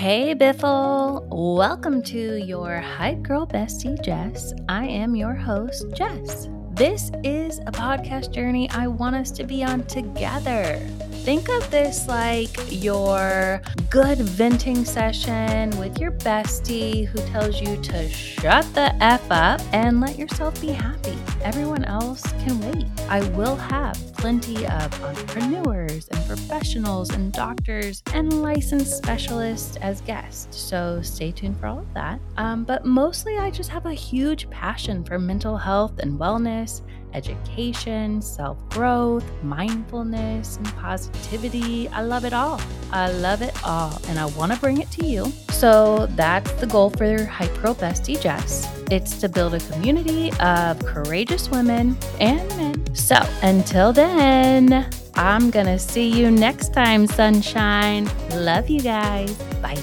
Hey, Biffle. Welcome to your Hype Girl Bestie, Jess. I am your host, Jess. This is a podcast journey I want us to be on together. Think of this like your good venting session with your bestie who tells you to shut the F up and let yourself be happy. Everyone else can wait. I will have plenty of entrepreneurs and professionals and doctors and licensed specialists as guests. So stay tuned for all of that. Um, but mostly, I just have a huge passion for mental health and wellness education, self growth, mindfulness, and positivity. I love it all. I love it all, and I want to bring it to you. So that's the goal for Hype Girl Bestie Jess. It's to build a community of courageous women and men. So until then, I'm going to see you next time, sunshine. Love you guys. Bye.